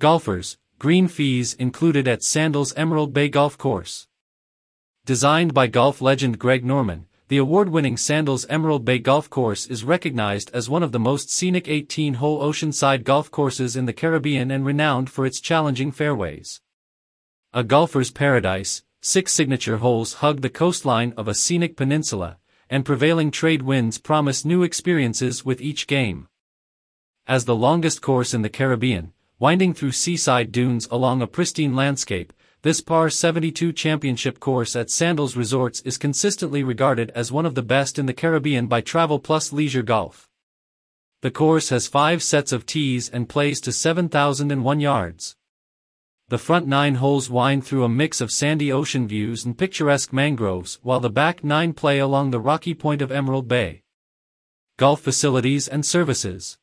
Golfers, green fees included at Sandals Emerald Bay Golf Course. Designed by golf legend Greg Norman, the award-winning Sandals Emerald Bay Golf Course is recognized as one of the most scenic 18-hole oceanside golf courses in the Caribbean and renowned for its challenging fairways. A golfer's paradise, six signature holes hug the coastline of a scenic peninsula, and prevailing trade winds promise new experiences with each game. As the longest course in the Caribbean, winding through seaside dunes along a pristine landscape, this Par 72 championship course at Sandals Resorts is consistently regarded as one of the best in the Caribbean by Travel Plus Leisure Golf. The course has five sets of tees and plays to 7,001 yards. The front nine holes wind through a mix of sandy ocean views and picturesque mangroves while the back nine play along the rocky point of Emerald Bay. Golf facilities and services.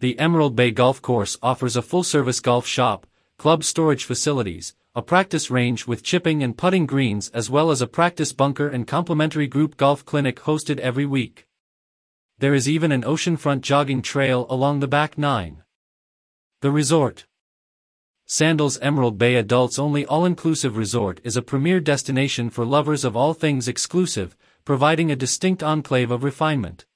The Emerald Bay Golf Course offers a full-service golf shop, club storage facilities, a practice range with chipping and putting greens as well as a practice bunker and complimentary group golf clinic hosted every week. There is even an oceanfront jogging trail along the back nine. The resort. Sandals Emerald Bay Adults Only All-Inclusive Resort is a premier destination for lovers of all things exclusive, providing a distinct enclave of refinement.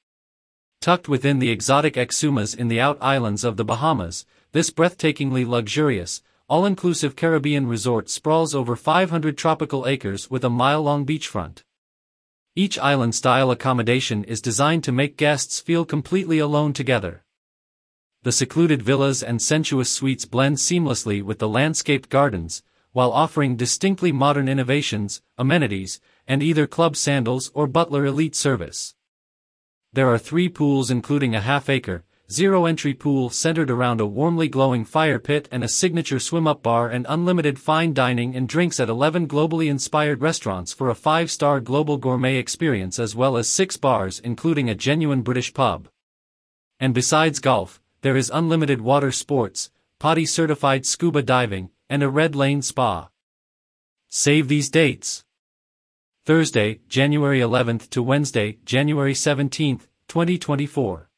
Tucked within the exotic Exumas in the out islands of the Bahamas, this breathtakingly luxurious, all-inclusive Caribbean resort sprawls over 500 tropical acres with a mile-long beachfront. Each island-style accommodation is designed to make guests feel completely alone together. The secluded villas and sensuous suites blend seamlessly with the landscaped gardens, while offering distinctly modern innovations, amenities, and either Club Sandals or Butler Elite service. There are three pools including a half-acre, zero-entry pool centered around a warmly glowing fire pit and a signature swim-up bar and unlimited fine dining and drinks at 11 globally inspired restaurants for a five-star global gourmet experience as well as six bars including a genuine British pub. And besides golf, there is unlimited water sports, PADI certified scuba diving, and a red lane spa. Save these dates. Thursday, January 11th to Wednesday, January 17th, 2024.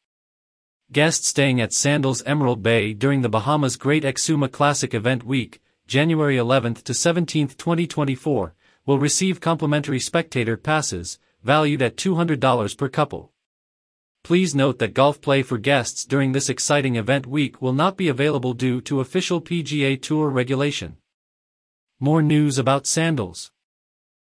Guests staying at Sandals Emerald Bay during the Bahamas Great Exuma Classic Event Week, January 11th to 17th, 2024, will receive complimentary spectator passes, valued at $200 per couple. Please note that golf play for guests during this exciting event week will not be available due to official PGA Tour regulation. More news about sandals.